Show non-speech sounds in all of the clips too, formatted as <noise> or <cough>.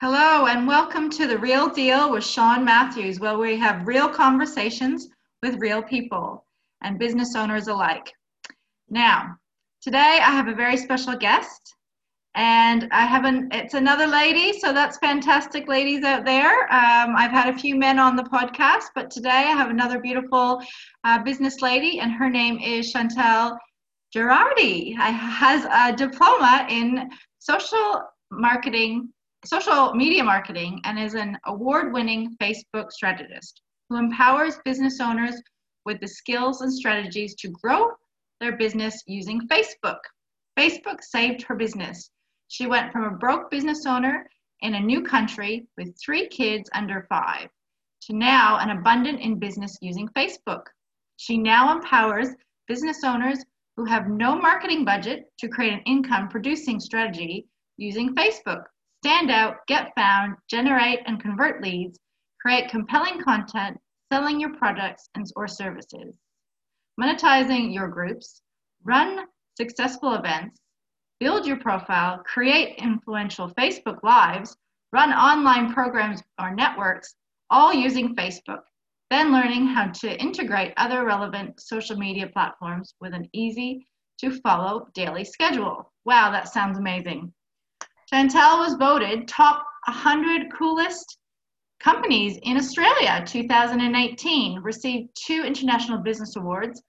Hello, and welcome to The Real Deal with Sean Matthews, where we have real conversations with real people and business owners alike. Now, today I have a very special guest, and I have an it's another lady, so that's fantastic, ladies out there. Um, I've had a few men on the podcast, but today I have another beautiful uh, business lady, and her name is Chantal Gerardy. I has a diploma in social marketing, social media marketing, and is an award-winning Facebook strategist who empowers business owners with the skills and strategies to grow their business using Facebook. Facebook saved her business. She went from a broke business owner in a new country with three kids under five to now an abundant in business using Facebook. She now empowers business owners who have no marketing budget to create an income producing strategy using Facebook. Stand out, get found, generate and convert leads, create compelling content, selling your products and or services, monetizing your groups, run successful events, build your profile, create influential Facebook lives, run online programs or networks, all using Facebook. Then learning how to integrate other relevant social media platforms with an easy to follow daily schedule. Wow, that sounds amazing. Chantal was voted top 100 coolest companies in Australia 2018, received two International Business Awards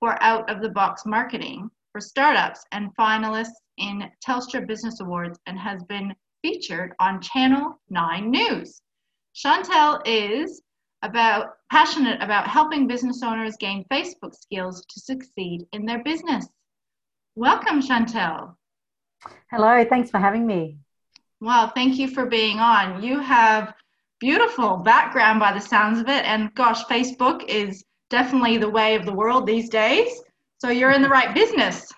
for out of the box marketing for startups and finalists in Telstra Business Awards and has been featured on Channel 9 News. Chantal is about passionate about helping business owners gain Facebook skills to succeed in their business. Welcome, Chantal. Hello, thanks for having me. Well, thank you for being on. You have beautiful background by the sounds of it, and gosh, Facebook is definitely the way of the world these days. So you're in the right business.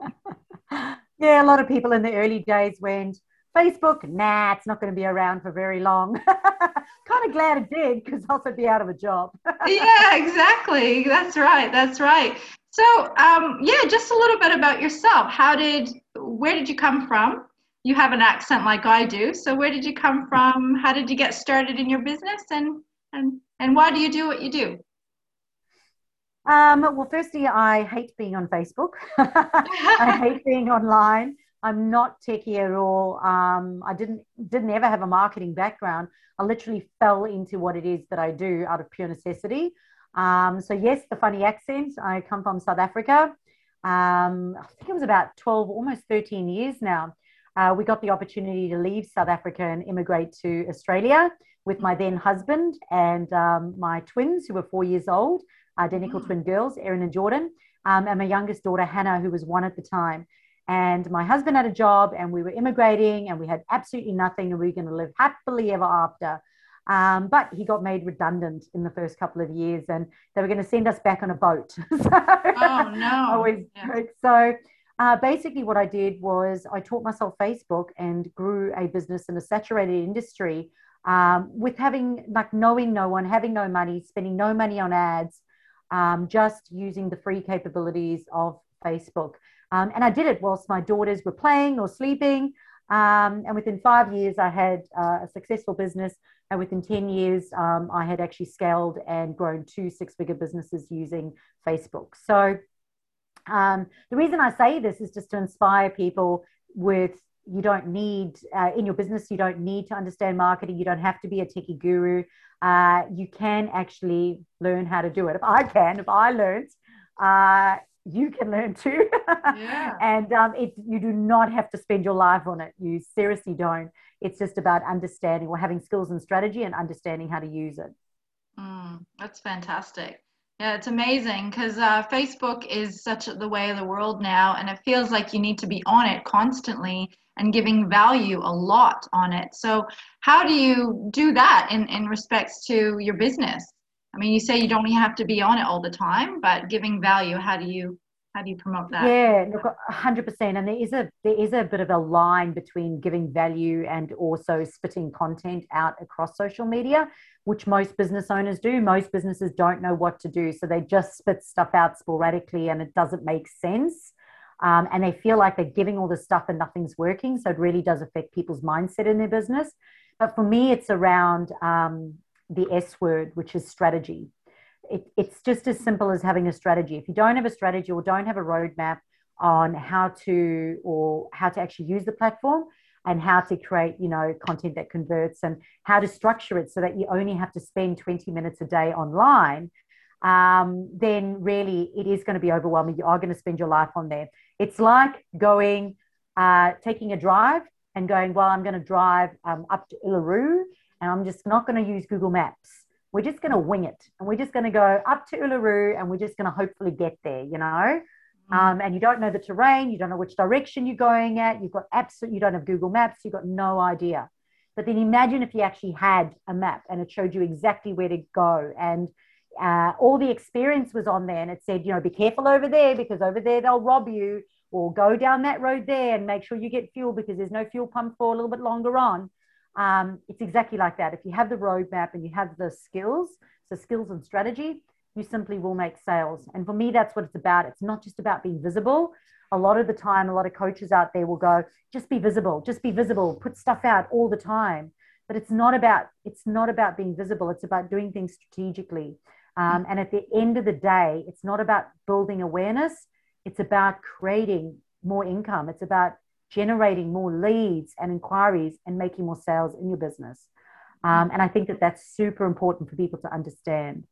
<laughs> yeah, a lot of people in the early days went, Facebook, nah, it's not going to be around for very long. <laughs> kind of glad it did because I'd be out of a job. <laughs> yeah, exactly. That's right. That's right. So, um, yeah, just a little bit about yourself. How did, where did you come from? You have an accent like I do. So, where did you come from? How did you get started in your business, and and and why do you do what you do? Um, well, firstly, I hate being on Facebook. <laughs> I hate being online. I'm not techie at all. Um, I didn't didn't ever have a marketing background. I literally fell into what it is that I do out of pure necessity. Um, so yes, the funny accent. I come from South Africa. Um, I think it was about 12, almost 13 years now. Uh, we got the opportunity to leave South Africa and immigrate to Australia with my then husband and um, my twins, who were four years old, identical mm. twin girls, Erin and Jordan, um, and my youngest daughter, Hannah, who was one at the time. And my husband had a job, and we were immigrating, and we had absolutely nothing, and we were going to live happily ever after. Um, but he got made redundant in the first couple of years, and they were going to send us back on a boat. <laughs> so, oh <laughs> no! Always, yeah. So uh, basically, what I did was I taught myself Facebook and grew a business in a saturated industry um, with having like knowing no one, having no money, spending no money on ads, um, just using the free capabilities of Facebook. Um, and I did it whilst my daughters were playing or sleeping. Um, and within five years, I had uh, a successful business. And within 10 years, um, I had actually scaled and grown two six figure businesses using Facebook. So, um, the reason I say this is just to inspire people with you don't need uh, in your business you don't need to understand marketing you don't have to be a techie guru uh, you can actually learn how to do it if i can if i learned uh, you can learn too. yeah. <laughs> and um, it, you do not have to spend your life on it. You seriously don't. It's just about understanding or having skills and strategy and understanding how to use it. Mm, that's fantastic. Yeah, it's amazing because uh, Facebook is such the way of the world now, and it feels like you need to be on it constantly and giving value a lot on it. So, how do you do that in, in respects to your business? I mean, you say you don't have to be on it all the time, but giving value, how do you how do you promote that? Yeah, look, hundred percent. And there is a there is a bit of a line between giving value and also spitting content out across social media, which most business owners do. Most businesses don't know what to do, so they just spit stuff out sporadically, and it doesn't make sense. Um, and they feel like they're giving all this stuff and nothing's working. So it really does affect people's mindset in their business. But for me, it's around um, the S word, which is strategy. It, it's just as simple as having a strategy. If you don't have a strategy or don't have a roadmap on how to or how to actually use the platform and how to create, you know, content that converts and how to structure it so that you only have to spend 20 minutes a day online, um, then really it is going to be overwhelming. You are going to spend your life on there. It's like going, uh, taking a drive and going, well, I'm going to drive um, up to Uluru and I'm just not going to use Google Maps. We're just going to wing it and we're just going to go up to Uluru and we're just going to hopefully get there, you know? Mm. Um, and you don't know the terrain, you don't know which direction you're going at, you've got absolute, you don't have Google Maps, you've got no idea. But then imagine if you actually had a map and it showed you exactly where to go and uh, all the experience was on there and it said, you know, be careful over there because over there they'll rob you or go down that road there and make sure you get fuel because there's no fuel pump for a little bit longer on. Um, it's exactly like that. If you have the roadmap and you have the skills, so skills and strategy, you simply will make sales. And for me, that's what it's about. It's not just about being visible. A lot of the time, a lot of coaches out there will go, just be visible, just be visible, put stuff out all the time. But it's not about it's not about being visible. It's about doing things strategically. Um, and at the end of the day, it's not about building awareness. It's about creating more income. It's about generating more leads and inquiries and making more sales in your business. Um, and I think that that's super important for people to understand.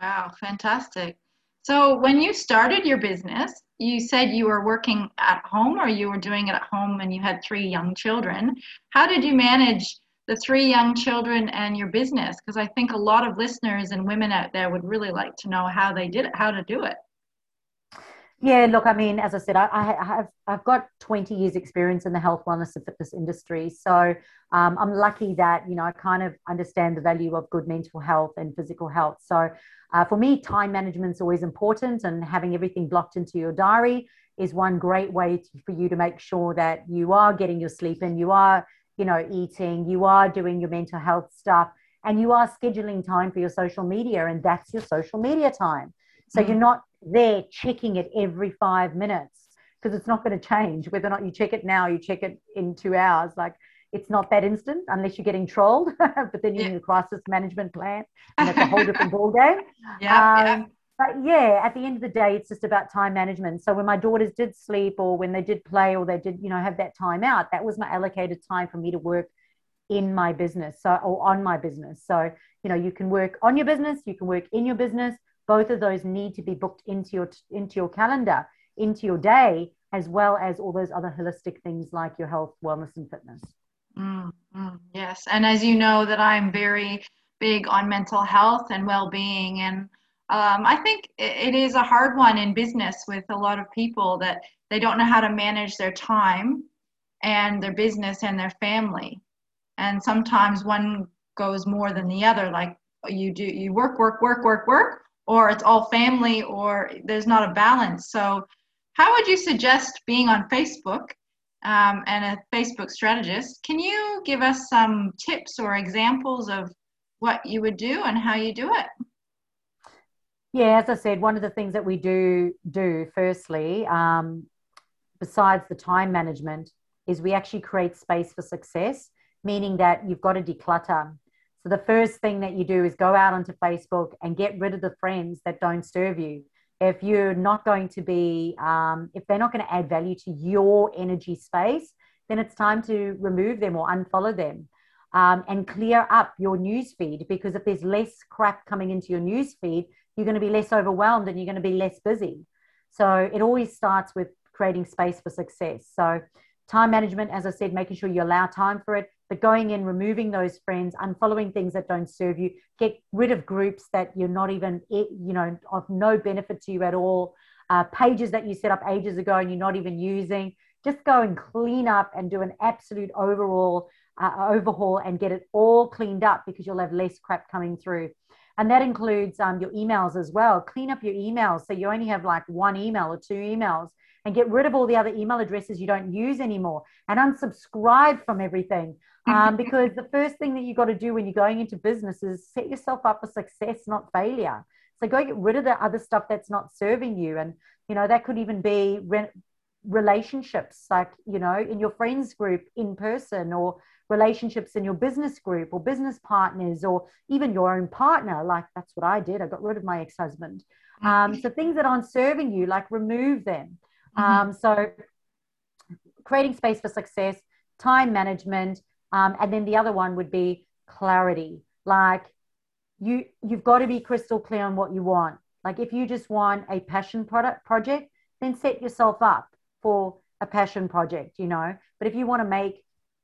Wow, fantastic. So, when you started your business, you said you were working at home or you were doing it at home and you had three young children. How did you manage the three young children and your business? Because I think a lot of listeners and women out there would really like to know how they did it, how to do it. Yeah, look, I mean, as I said, I, I, have I've got 20 years experience in the health, wellness, and fitness industry. So um, I'm lucky that you know I kind of understand the value of good mental health and physical health. So uh, for me, time management is always important, and having everything blocked into your diary is one great way to, for you to make sure that you are getting your sleep and you are you know eating, you are doing your mental health stuff, and you are scheduling time for your social media, and that's your social media time. So mm-hmm. you're not there checking it every five minutes because it's not going to change whether or not you check it now, you check it in two hours. Like it's not that instant unless you're getting trolled, <laughs> but then you yeah. need a crisis management plan and it's a whole different <laughs> ball game. Yeah, um, yeah. But yeah, at the end of the day, it's just about time management. So when my daughters did sleep or when they did play or they did, you know, have that time out, that was my allocated time for me to work in my business. So or on my business. So, you know, you can work on your business, you can work in your business, both of those need to be booked into your into your calendar into your day as well as all those other holistic things like your health wellness and fitness. Mm, mm, yes. And as you know that i'm very big on mental health and well-being and um, i think it is a hard one in business with a lot of people that they don't know how to manage their time and their business and their family. And sometimes one goes more than the other like you do you work work work work work or it's all family or there's not a balance. So, how would you suggest being on Facebook um, and a Facebook strategist? Can you give us some tips or examples of what you would do and how you do it? Yeah, as I said, one of the things that we do do firstly, um, besides the time management, is we actually create space for success, meaning that you've got to declutter. So the first thing that you do is go out onto Facebook and get rid of the friends that don't serve you. If you're not going to be, um, if they're not going to add value to your energy space, then it's time to remove them or unfollow them. Um, and clear up your news feed because if there's less crap coming into your news feed, you're going to be less overwhelmed and you're going to be less busy. So it always starts with creating space for success. So time management, as I said, making sure you allow time for it, but going in, removing those friends, unfollowing things that don't serve you, get rid of groups that you're not even, you know, of no benefit to you at all, uh, pages that you set up ages ago and you're not even using. Just go and clean up and do an absolute overall uh, overhaul and get it all cleaned up because you'll have less crap coming through. And that includes um, your emails as well. Clean up your emails so you only have like one email or two emails and get rid of all the other email addresses you don't use anymore and unsubscribe from everything. Um, because the first thing that you've got to do when you're going into business is set yourself up for success, not failure. So go get rid of the other stuff that's not serving you. And, you know, that could even be re- relationships, like, you know, in your friends group in person or relationships in your business group or business partners or even your own partner. Like, that's what I did. I got rid of my ex husband. Mm-hmm. Um, so things that aren't serving you, like, remove them. Mm-hmm. Um, so creating space for success, time management, um, and then the other one would be clarity. Like you, you've got to be crystal clear on what you want. Like if you just want a passion product project, then set yourself up for a passion project, you know. But if you want to make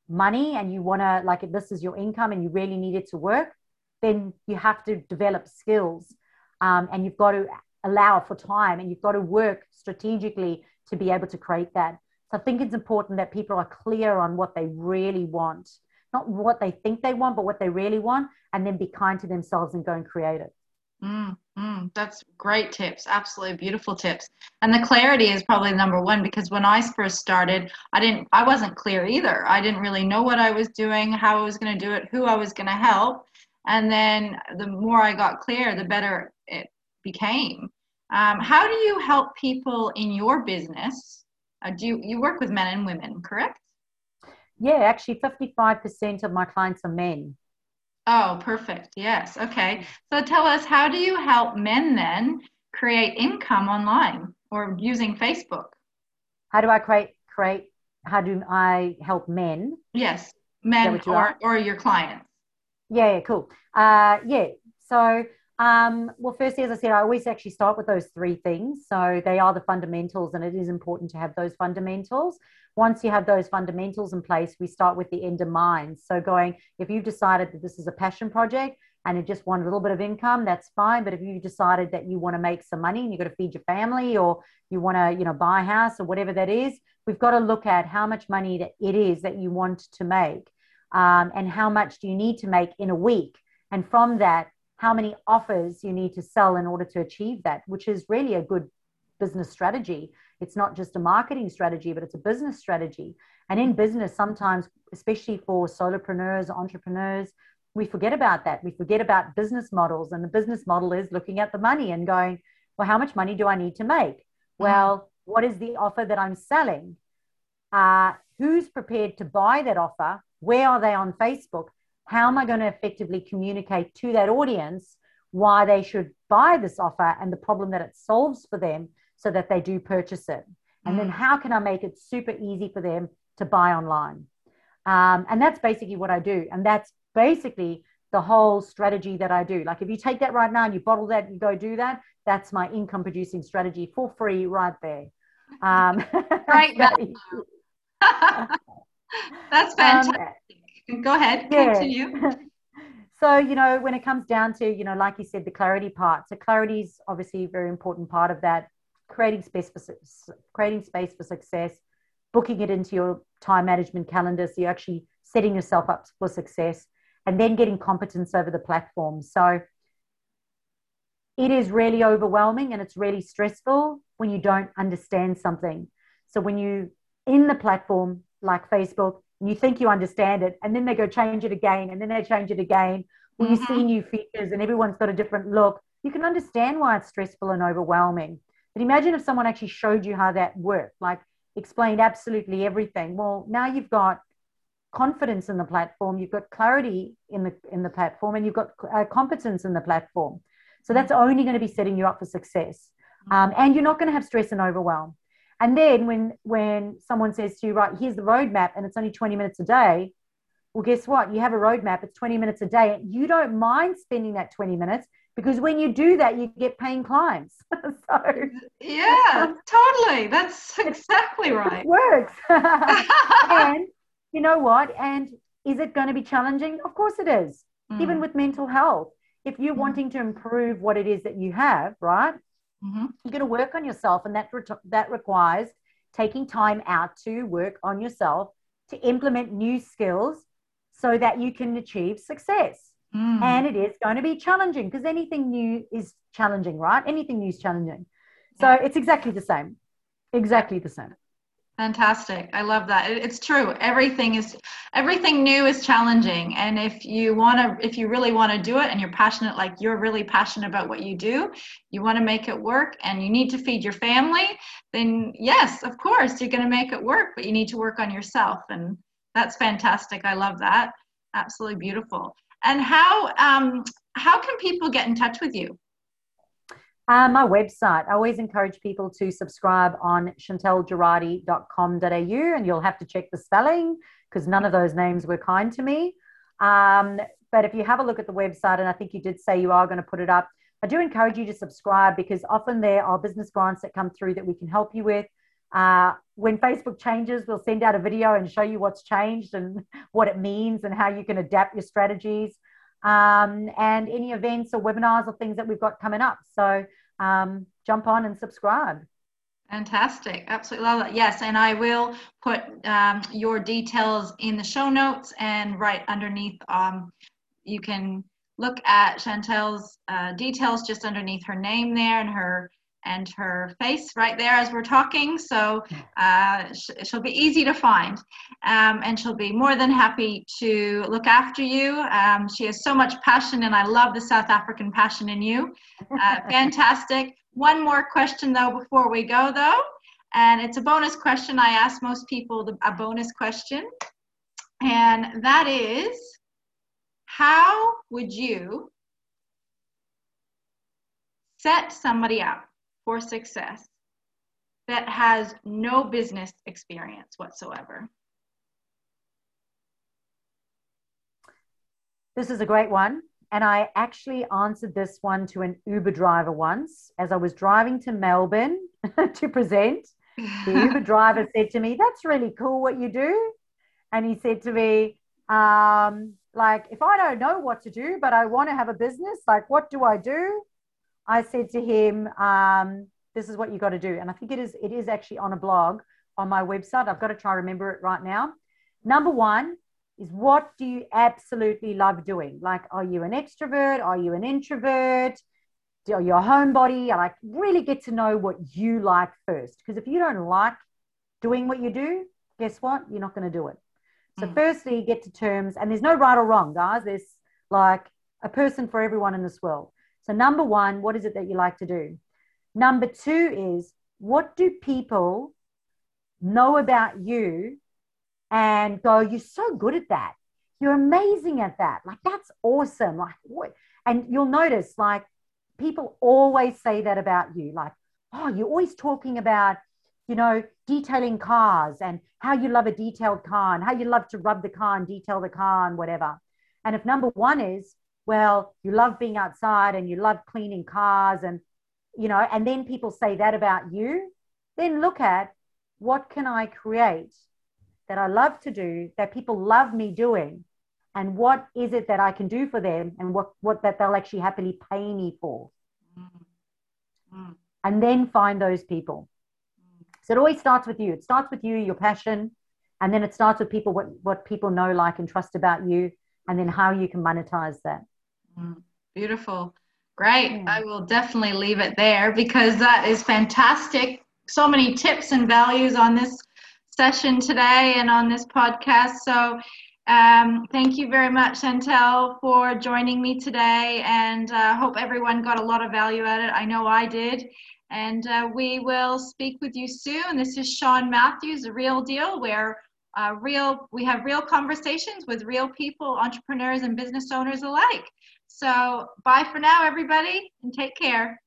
money and you want to like if this is your income and you really need it to work, then you have to develop skills um, and you've got to allow for time and you've got to work strategically to be able to create that. So I think it's important that people are clear on what they really want, not what they think they want, but what they really want, and then be kind to themselves and go and create it. Mm, mm, that's great tips. Absolutely beautiful tips. And the clarity is probably number one because when I first started, I didn't, I wasn't clear either. I didn't really know what I was doing, how I was going to do it, who I was going to help. And then the more I got clear, the better it became. Um, how do you help people in your business uh, do you, you work with men and women, correct? Yeah, actually, 55% of my clients are men. Oh, perfect. Yes. Okay. So tell us, how do you help men then create income online or using Facebook? How do I create create? How do I help men? Yes, men or or your clients. Yeah. yeah cool. Uh, yeah. So um, well, firstly, as I said, I always actually start with those three things. So they are the fundamentals, and it is important to have those fundamentals. Once you have those fundamentals in place, we start with the end in mind. So going, if you've decided that this is a passion project and you just want a little bit of income, that's fine. But if you've decided that you want to make some money and you've got to feed your family or you want to, you know, buy a house or whatever that is, we've got to look at how much money that it is that you want to make um, and how much do you need to make in a week. And from that, how many offers you need to sell in order to achieve that, which is really a good business strategy. It's not just a marketing strategy, but it's a business strategy. And in business, sometimes, especially for solopreneurs, entrepreneurs, we forget about that. We forget about business models. And the business model is looking at the money and going, well, how much money do I need to make? Mm-hmm. Well, what is the offer that I'm selling? Uh, who's prepared to buy that offer? Where are they on Facebook? How am I going to effectively communicate to that audience why they should buy this offer and the problem that it solves for them so that they do purchase it? And mm. then how can I make it super easy for them to buy online? Um, and that's basically what I do. And that's basically the whole strategy that I do. Like if you take that right now and you bottle that, you go do that, that's my income producing strategy for free right there. <laughs> Um, <laughs> right. <laughs> that's fantastic. Um, <laughs> Go ahead. Yeah. Continue. <laughs> so, you know, when it comes down to, you know, like you said, the clarity part. So clarity is obviously a very important part of that. Creating space for creating space for success, booking it into your time management calendar. So you're actually setting yourself up for success and then getting competence over the platform. So it is really overwhelming and it's really stressful when you don't understand something. So when you in the platform like Facebook, you think you understand it, and then they go change it again, and then they change it again. When mm-hmm. you see mm-hmm. new features and everyone's got a different look, you can understand why it's stressful and overwhelming. But imagine if someone actually showed you how that worked, like explained absolutely everything. Well, now you've got confidence in the platform, you've got clarity in the in the platform, and you've got uh, competence in the platform. So that's mm-hmm. only going to be setting you up for success. Mm-hmm. Um, and you're not going to have stress and overwhelm. And then when when someone says to you, right, here's the roadmap, and it's only 20 minutes a day, well, guess what? You have a roadmap, it's 20 minutes a day. And you don't mind spending that 20 minutes because when you do that, you get paying clients. <laughs> so yeah, <laughs> totally. That's <laughs> exactly right. It works. and you know what? And is it going to be challenging? Of course it is. Mm. Even with mental health. If you're mm. wanting to improve what it is that you have, right? Mm-hmm. You're going to work on yourself, and that re- that requires taking time out to work on yourself to implement new skills so that you can achieve success. Mm. And it is going to be challenging because anything new is challenging, right? Anything new is challenging. So it's exactly the same. Exactly the same. Fantastic. I love that. It's true. Everything is everything new is challenging. And if you want to if you really want to do it and you're passionate like you're really passionate about what you do, you want to make it work and you need to feed your family, then yes, of course, you're going to make it work, but you need to work on yourself and that's fantastic. I love that. Absolutely beautiful. And how um how can people get in touch with you? Uh, my website. I always encourage people to subscribe on chantalgerardy.com.au and you'll have to check the spelling because none of those names were kind to me. Um, but if you have a look at the website, and I think you did say you are going to put it up, I do encourage you to subscribe because often there are business grants that come through that we can help you with. Uh, when Facebook changes, we'll send out a video and show you what's changed and <laughs> what it means and how you can adapt your strategies um, and any events or webinars or things that we've got coming up. So um, jump on and subscribe. Fantastic. Absolutely love that. Yes, and I will put um, your details in the show notes and right underneath. Um, you can look at Chantal's uh, details just underneath her name there and her and her face right there as we're talking. So uh, she'll be easy to find. Um, and she'll be more than happy to look after you. Um, she has so much passion, and I love the South African passion in you. Uh, <laughs> fantastic. One more question, though, before we go, though. And it's a bonus question. I ask most people a bonus question. And that is how would you set somebody up for success that has no business experience whatsoever? This is a great one. And I actually answered this one to an Uber driver once as I was driving to Melbourne <laughs> to present. The <laughs> Uber driver said to me, That's really cool what you do. And he said to me, um, like, if I don't know what to do, but I want to have a business, like, what do I do? I said to him, um, "This is what you got to do," and I think it is. It is actually on a blog on my website. I've got to try to remember it right now. Number one is what do you absolutely love doing? Like, are you an extrovert? Are you an introvert? Are you a homebody? I like really get to know what you like first. Because if you don't like doing what you do, guess what? You're not going to do it. So, mm. firstly, get to terms, and there's no right or wrong, guys. There's like a person for everyone in this world. So, number one, what is it that you like to do? Number two is what do people know about you and go, you're so good at that. You're amazing at that. Like, that's awesome. Like, what? And you'll notice, like, people always say that about you. Like, oh, you're always talking about, you know, detailing cars and how you love a detailed car and how you love to rub the car and detail the car and whatever. And if number one is, well, you love being outside and you love cleaning cars and, you know, and then people say that about you, then look at what can I create that I love to do that people love me doing and what is it that I can do for them and what, what that they'll actually happily pay me for. Mm-hmm. And then find those people. So it always starts with you. It starts with you, your passion, and then it starts with people what, what people know, like, and trust about you, and then how you can monetize that. Mm, beautiful. Great. Yeah. I will definitely leave it there because that is fantastic. So many tips and values on this session today and on this podcast. So, um, thank you very much, Chantal, for joining me today. And I uh, hope everyone got a lot of value out of it. I know I did. And uh, we will speak with you soon. This is Sean Matthews, The Real Deal, where uh, real we have real conversations with real people, entrepreneurs, and business owners alike. So bye for now, everybody, and take care.